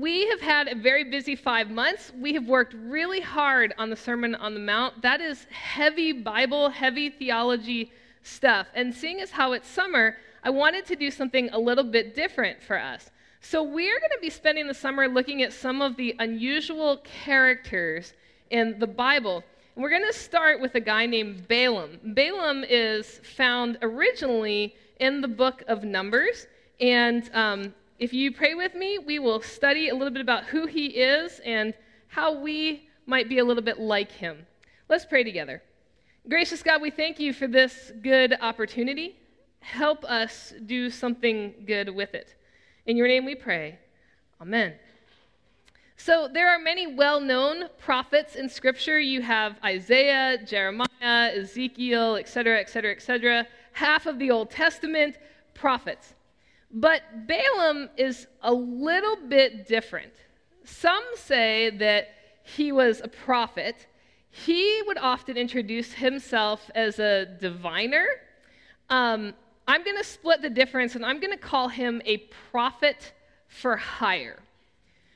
we have had a very busy five months. We have worked really hard on the Sermon on the Mount. That is heavy Bible, heavy theology stuff. And seeing as how it's summer, I wanted to do something a little bit different for us. So we're going to be spending the summer looking at some of the unusual characters in the Bible. And we're going to start with a guy named Balaam. Balaam is found originally in the book of Numbers. And um, if you pray with me, we will study a little bit about who he is and how we might be a little bit like him. Let's pray together. Gracious God, we thank you for this good opportunity. Help us do something good with it. In your name we pray. Amen. So, there are many well known prophets in Scripture. You have Isaiah, Jeremiah, Ezekiel, etc., etc., etc. Half of the Old Testament, prophets. But Balaam is a little bit different. Some say that he was a prophet. He would often introduce himself as a diviner. Um, I'm going to split the difference and I'm going to call him a prophet for hire.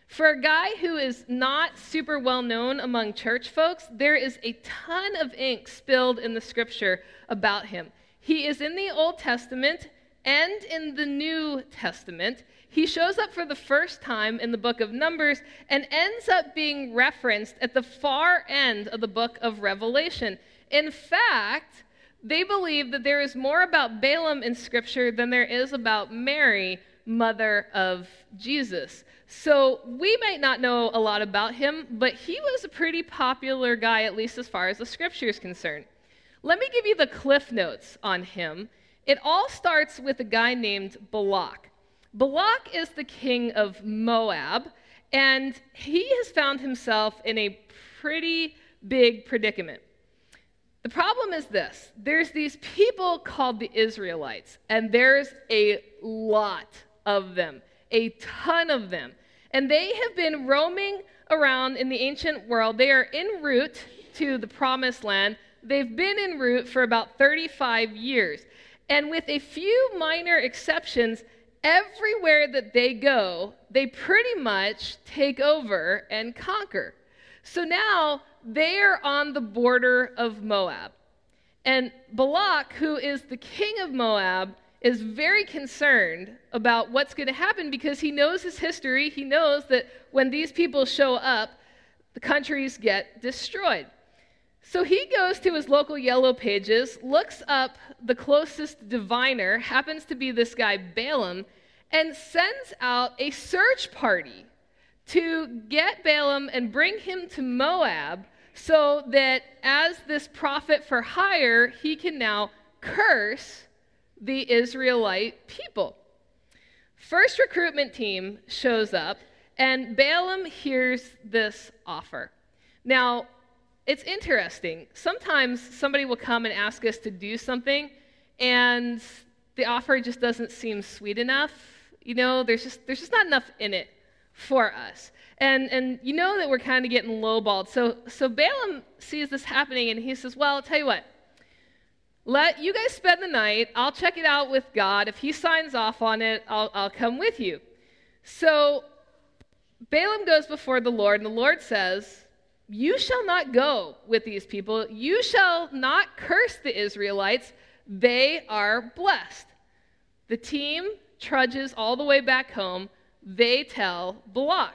For a guy who is not super well known among church folks, there is a ton of ink spilled in the scripture about him. He is in the Old Testament and in the New Testament. He shows up for the first time in the book of Numbers and ends up being referenced at the far end of the book of Revelation. In fact, they believe that there is more about Balaam in Scripture than there is about Mary, mother of Jesus. So we might not know a lot about him, but he was a pretty popular guy, at least as far as the Scripture is concerned. Let me give you the cliff notes on him it all starts with a guy named Balak. Balak is the king of Moab, and he has found himself in a pretty big predicament. The problem is this there's these people called the Israelites, and there's a lot of them, a ton of them. And they have been roaming around in the ancient world. They are en route to the promised land. They've been en route for about 35 years. And with a few minor exceptions, everywhere that they go, they pretty much take over and conquer. So now they are on the border of Moab. And Balak, who is the king of Moab, is very concerned about what's going to happen because he knows his history. He knows that when these people show up, the countries get destroyed. So he goes to his local yellow pages, looks up the closest diviner, happens to be this guy Balaam, and sends out a search party to get Balaam and bring him to Moab so that as this prophet for hire, he can now curse the Israelite people. First recruitment team shows up, and Balaam hears this offer. Now, it's interesting. Sometimes somebody will come and ask us to do something, and the offer just doesn't seem sweet enough. You know, there's just, there's just not enough in it for us. And, and you know that we're kind of getting lowballed. So, so Balaam sees this happening, and he says, Well, I'll tell you what. Let you guys spend the night. I'll check it out with God. If he signs off on it, I'll, I'll come with you. So Balaam goes before the Lord, and the Lord says, you shall not go with these people. You shall not curse the Israelites. They are blessed. The team trudges all the way back home. They tell Balak.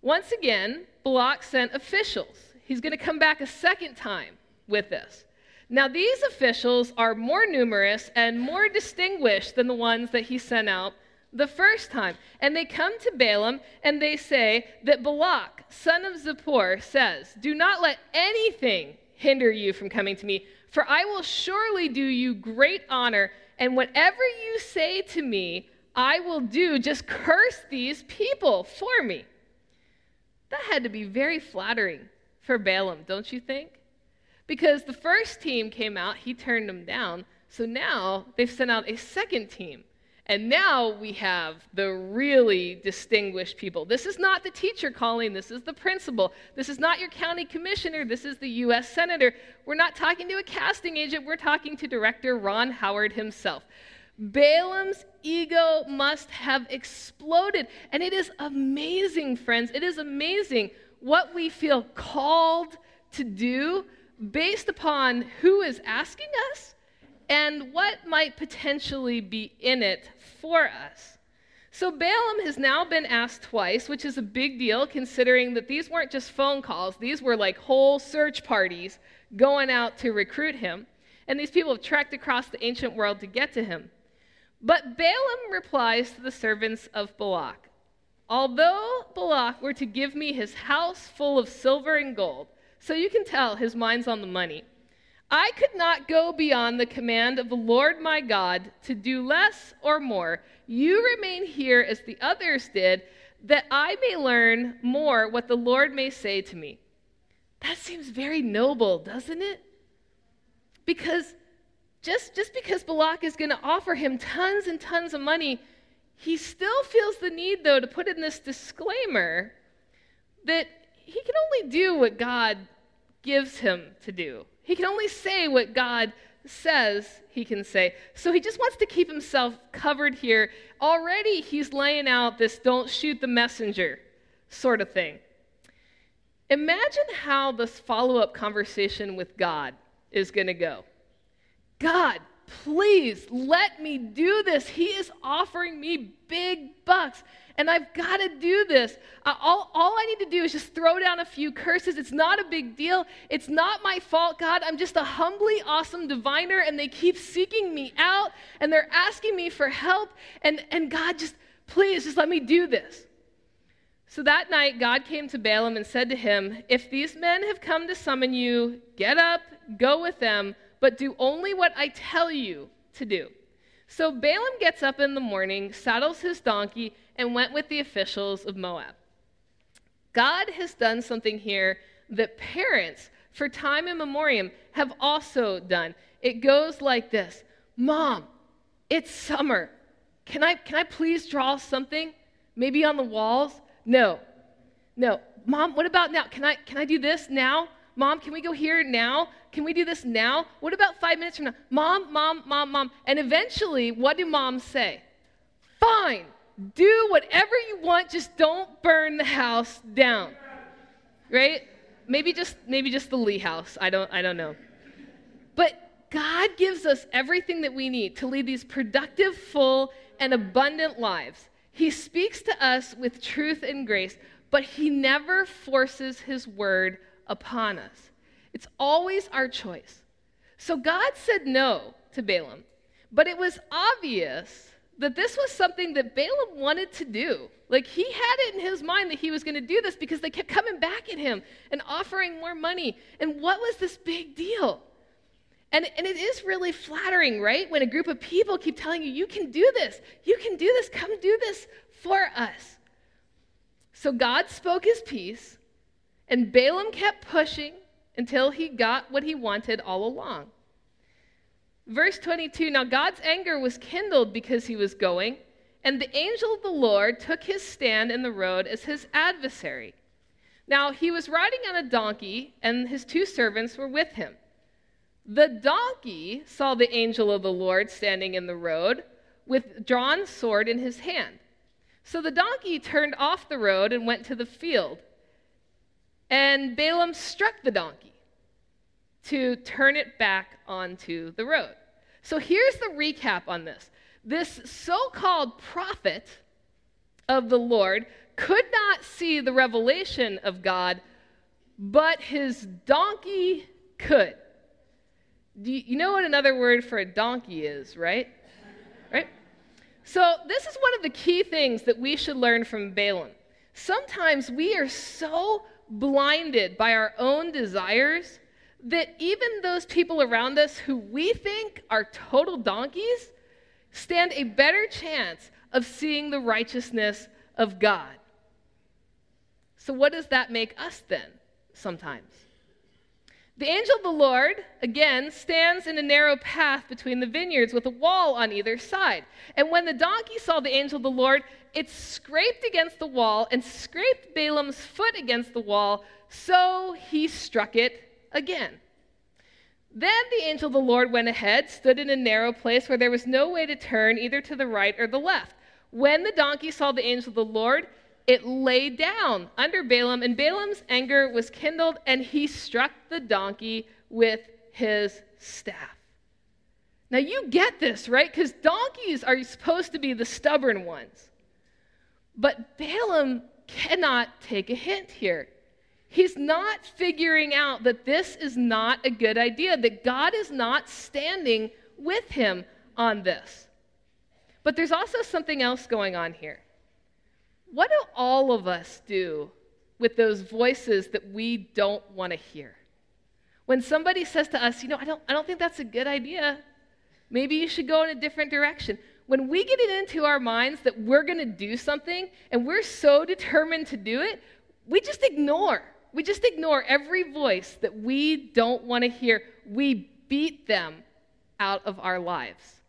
Once again, Balak sent officials. He's going to come back a second time with this. Now, these officials are more numerous and more distinguished than the ones that he sent out the first time. And they come to Balaam and they say that Balak, son of Zippor, says, Do not let anything hinder you from coming to me, for I will surely do you great honor, and whatever you say to me, I will do. Just curse these people for me. That had to be very flattering for Balaam, don't you think? Because the first team came out, he turned them down. So now they've sent out a second team. And now we have the really distinguished people. This is not the teacher calling, this is the principal. This is not your county commissioner, this is the U.S. Senator. We're not talking to a casting agent, we're talking to Director Ron Howard himself. Balaam's ego must have exploded. And it is amazing, friends. It is amazing what we feel called to do based upon who is asking us and what might potentially be in it for us. So Balaam has now been asked twice, which is a big deal considering that these weren't just phone calls, these were like whole search parties going out to recruit him. And these people have trekked across the ancient world to get to him. But Balaam replies to the servants of Balak Although Balak were to give me his house full of silver and gold, so you can tell his mind's on the money, I could not go beyond the command of the Lord my God to do less or more. You remain here as the others did, that I may learn more what the Lord may say to me. That seems very noble, doesn't it? Because just, just because Balak is going to offer him tons and tons of money, he still feels the need, though, to put in this disclaimer that he can only do what God gives him to do. He can only say what God says he can say. So he just wants to keep himself covered here. Already he's laying out this don't shoot the messenger sort of thing. Imagine how this follow up conversation with God is going to go. God, please let me do this. He is offering me big bucks, and I've got to do this. All, all I need to do is just throw down a few curses. It's not a big deal. It's not my fault, God. I'm just a humbly awesome diviner, and they keep seeking me out, and they're asking me for help. And, and God, just please, just let me do this. So that night, God came to Balaam and said to him, If these men have come to summon you, get up, go with them but do only what I tell you to do. So Balaam gets up in the morning, saddles his donkey, and went with the officials of Moab. God has done something here that parents, for time immemorial, have also done. It goes like this Mom, it's summer. Can I, can I please draw something? Maybe on the walls? No. No. Mom, what about now? Can I, can I do this now? Mom, can we go here now? Can we do this now? What about five minutes from now? Mom, mom, mom, mom. And eventually, what do moms say? Fine, do whatever you want, just don't burn the house down. Right? Maybe just maybe just the Lee house. I don't I don't know. But God gives us everything that we need to lead these productive, full, and abundant lives. He speaks to us with truth and grace, but he never forces his word upon us. It's always our choice. So God said no to Balaam, but it was obvious that this was something that Balaam wanted to do. Like he had it in his mind that he was going to do this because they kept coming back at him and offering more money. And what was this big deal? And, and it is really flattering, right? When a group of people keep telling you, you can do this, you can do this, come do this for us. So God spoke his piece, and Balaam kept pushing until he got what he wanted all along. Verse 22 Now God's anger was kindled because he was going, and the angel of the Lord took his stand in the road as his adversary. Now he was riding on a donkey, and his two servants were with him. The donkey saw the angel of the Lord standing in the road with drawn sword in his hand. So the donkey turned off the road and went to the field. And Balaam struck the donkey to turn it back onto the road. So here's the recap on this this so called prophet of the Lord could not see the revelation of God, but his donkey could. Do you know what another word for a donkey is, right? Right? So, this is one of the key things that we should learn from Balaam. Sometimes we are so blinded by our own desires that even those people around us who we think are total donkeys stand a better chance of seeing the righteousness of God. So, what does that make us then sometimes? The angel of the Lord, again, stands in a narrow path between the vineyards with a wall on either side. And when the donkey saw the angel of the Lord, it scraped against the wall and scraped Balaam's foot against the wall, so he struck it again. Then the angel of the Lord went ahead, stood in a narrow place where there was no way to turn either to the right or the left. When the donkey saw the angel of the Lord, it lay down under Balaam, and Balaam's anger was kindled, and he struck the donkey with his staff. Now you get this, right? Because donkeys are supposed to be the stubborn ones. But Balaam cannot take a hint here. He's not figuring out that this is not a good idea, that God is not standing with him on this. But there's also something else going on here. What do all of us do with those voices that we don't want to hear? When somebody says to us, you know, I don't, I don't think that's a good idea, maybe you should go in a different direction. When we get it into our minds that we're going to do something and we're so determined to do it, we just ignore we just ignore every voice that we don't want to hear. We beat them out of our lives.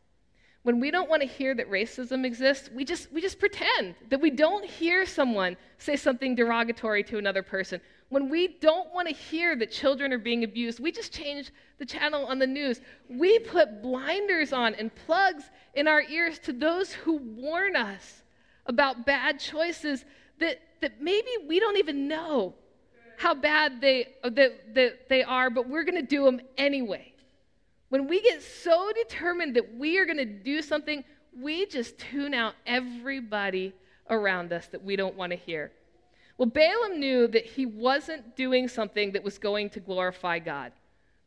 When we don't want to hear that racism exists, we just, we just pretend that we don't hear someone say something derogatory to another person. When we don't want to hear that children are being abused, we just change the channel on the news. We put blinders on and plugs in our ears to those who warn us about bad choices that, that maybe we don't even know how bad they, that, that they are, but we're going to do them anyway. When we get so determined that we are going to do something, we just tune out everybody around us that we don't want to hear. Well, Balaam knew that he wasn't doing something that was going to glorify God,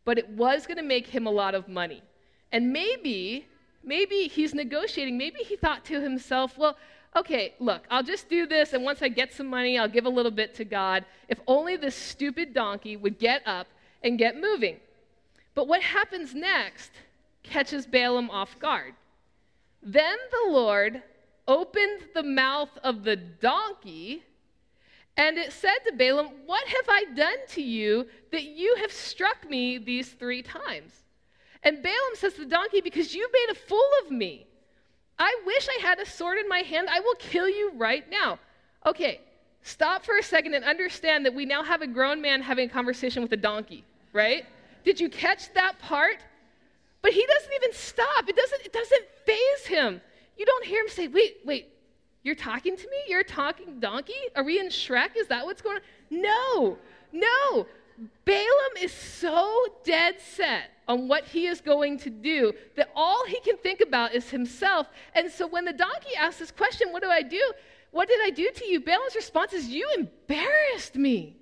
but it was going to make him a lot of money. And maybe, maybe he's negotiating. Maybe he thought to himself, well, okay, look, I'll just do this, and once I get some money, I'll give a little bit to God. If only this stupid donkey would get up and get moving. But what happens next catches Balaam off guard. Then the Lord opened the mouth of the donkey, and it said to Balaam, What have I done to you that you have struck me these three times? And Balaam says to the donkey, Because you made a fool of me. I wish I had a sword in my hand. I will kill you right now. Okay, stop for a second and understand that we now have a grown man having a conversation with a donkey, right? Did you catch that part? But he doesn't even stop. It doesn't, it doesn't faze him. You don't hear him say, wait, wait, you're talking to me? You're a talking donkey? Are we in Shrek? Is that what's going on? No, no. Balaam is so dead set on what he is going to do that all he can think about is himself. And so when the donkey asks this question, What do I do? What did I do to you? Balaam's response is, You embarrassed me.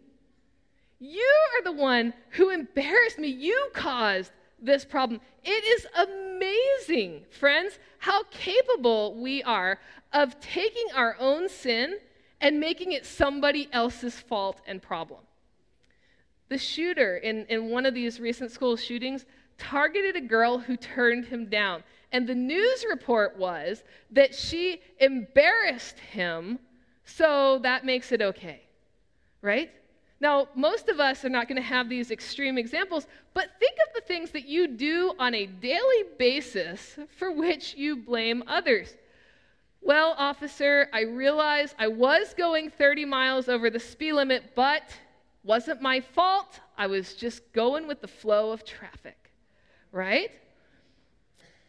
You are the one who embarrassed me. You caused this problem. It is amazing, friends, how capable we are of taking our own sin and making it somebody else's fault and problem. The shooter in, in one of these recent school shootings targeted a girl who turned him down. And the news report was that she embarrassed him, so that makes it okay. Right? Now, most of us are not going to have these extreme examples, but think of things that you do on a daily basis for which you blame others. Well, officer, I realize I was going 30 miles over the speed limit, but wasn't my fault. I was just going with the flow of traffic, right?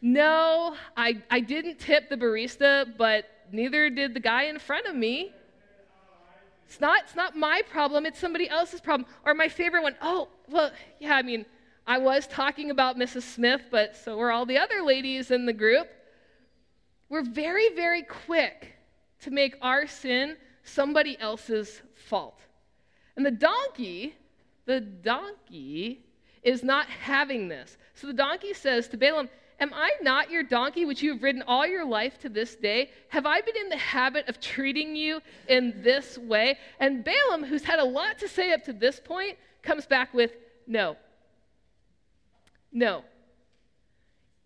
No, I, I didn't tip the barista, but neither did the guy in front of me. It's not, it's not my problem, it's somebody else's problem. Or my favorite one, oh, well, yeah, I mean, I was talking about Mrs. Smith, but so were all the other ladies in the group. We're very, very quick to make our sin somebody else's fault. And the donkey, the donkey is not having this. So the donkey says to Balaam, Am I not your donkey, which you have ridden all your life to this day? Have I been in the habit of treating you in this way? And Balaam, who's had a lot to say up to this point, comes back with, No. No.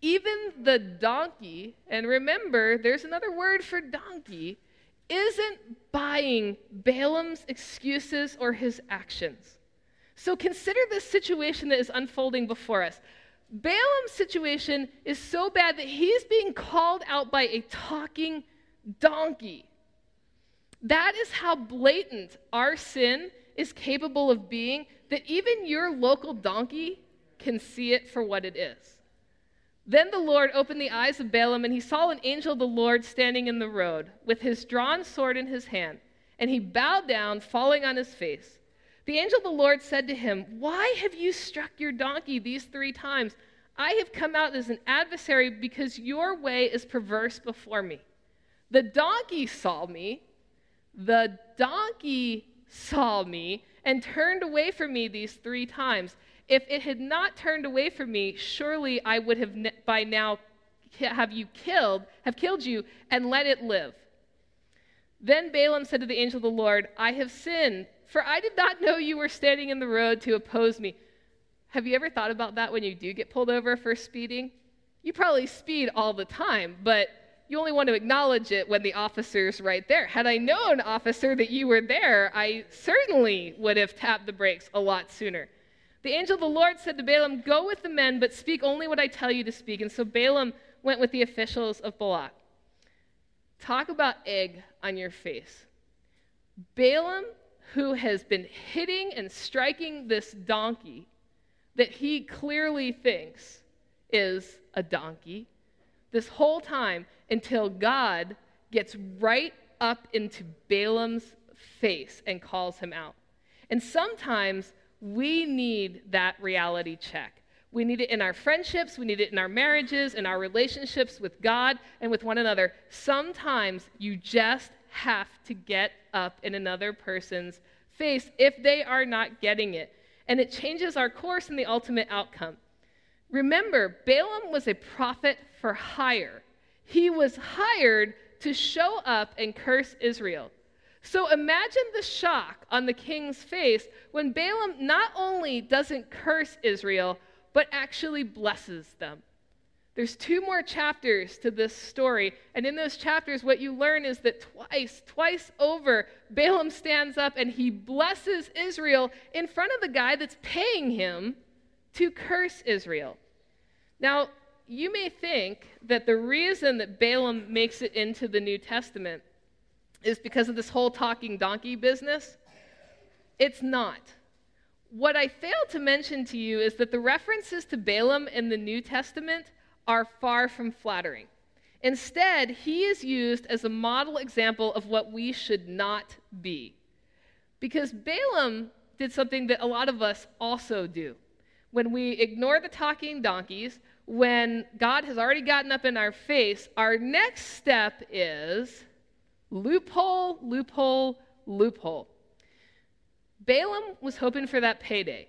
Even the donkey, and remember, there's another word for donkey, isn't buying Balaam's excuses or his actions. So consider this situation that is unfolding before us. Balaam's situation is so bad that he's being called out by a talking donkey. That is how blatant our sin is capable of being, that even your local donkey can see it for what it is. Then the Lord opened the eyes of Balaam, and he saw an angel of the Lord standing in the road with his drawn sword in his hand, and he bowed down, falling on his face. The angel of the Lord said to him, Why have you struck your donkey these three times? I have come out as an adversary because your way is perverse before me. The donkey saw me, the donkey saw me, and turned away from me these three times. If it had not turned away from me, surely I would have by now have you killed, have killed you, and let it live. Then Balaam said to the angel of the Lord, I have sinned, for I did not know you were standing in the road to oppose me. Have you ever thought about that when you do get pulled over for speeding? You probably speed all the time, but you only want to acknowledge it when the officer's right there. Had I known, officer, that you were there, I certainly would have tapped the brakes a lot sooner. The angel of the Lord said to Balaam, Go with the men, but speak only what I tell you to speak. And so Balaam went with the officials of Balak. Talk about egg on your face. Balaam, who has been hitting and striking this donkey that he clearly thinks is a donkey, this whole time until God gets right up into Balaam's face and calls him out. And sometimes we need that reality check. We need it in our friendships, we need it in our marriages, in our relationships with God and with one another. Sometimes you just have to get up in another person's face if they are not getting it. And it changes our course and the ultimate outcome. Remember, Balaam was a prophet for hire. He was hired to show up and curse Israel. So imagine the shock on the king's face when Balaam not only doesn't curse Israel, but actually blesses them. There's two more chapters to this story, and in those chapters, what you learn is that twice, twice over, Balaam stands up and he blesses Israel in front of the guy that's paying him to curse Israel. Now, you may think that the reason that Balaam makes it into the New Testament is because of this whole talking donkey business. It's not. What I failed to mention to you is that the references to Balaam in the New Testament are far from flattering. Instead, he is used as a model example of what we should not be. Because Balaam did something that a lot of us also do. When we ignore the talking donkeys, when God has already gotten up in our face, our next step is Loophole, loophole, loophole. Balaam was hoping for that payday.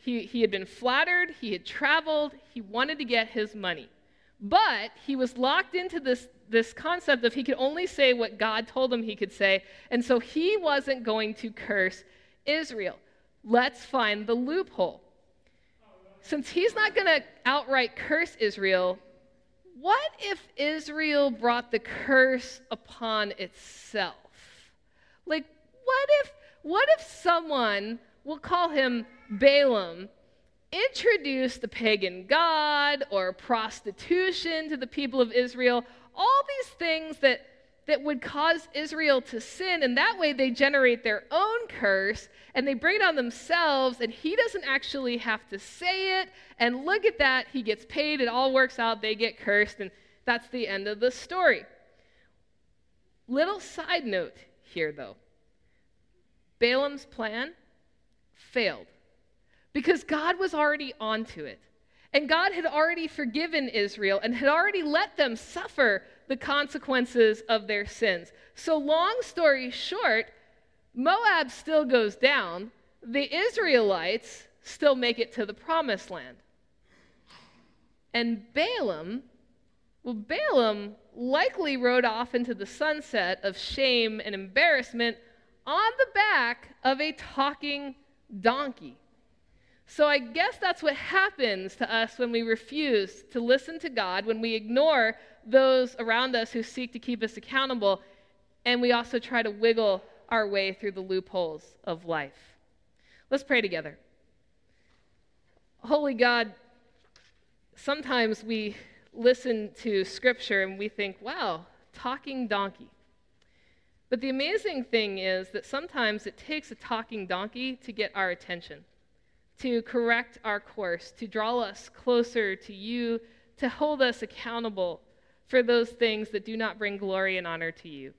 He, he had been flattered, he had traveled, he wanted to get his money. But he was locked into this, this concept of he could only say what God told him he could say, and so he wasn't going to curse Israel. Let's find the loophole. Since he's not going to outright curse Israel, what if Israel brought the curse upon itself? Like, what if, what if someone, we'll call him Balaam, introduced the pagan god or prostitution to the people of Israel? All these things that that would cause Israel to sin, and that way they generate their own curse and they bring it on themselves, and he doesn't actually have to say it. And look at that, he gets paid, it all works out, they get cursed, and that's the end of the story. Little side note here, though Balaam's plan failed because God was already onto it. And God had already forgiven Israel and had already let them suffer the consequences of their sins. So, long story short, Moab still goes down, the Israelites still make it to the promised land. And Balaam, well, Balaam likely rode off into the sunset of shame and embarrassment on the back of a talking donkey. So I guess that's what happens to us when we refuse to listen to God, when we ignore those around us who seek to keep us accountable, and we also try to wiggle our way through the loopholes of life. Let's pray together. Holy God, sometimes we listen to scripture and we think, wow, talking donkey. But the amazing thing is that sometimes it takes a talking donkey to get our attention to correct our course, to draw us closer to you, to hold us accountable for those things that do not bring glory and honor to you.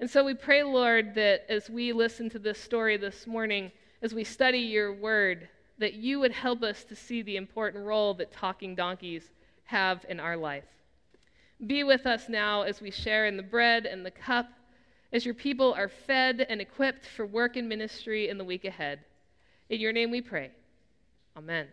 And so we pray, Lord, that as we listen to this story this morning, as we study your word, that you would help us to see the important role that talking donkeys have in our life. Be with us now as we share in the bread and the cup, as your people are fed and equipped for work and ministry in the week ahead. In your name we pray. Amen.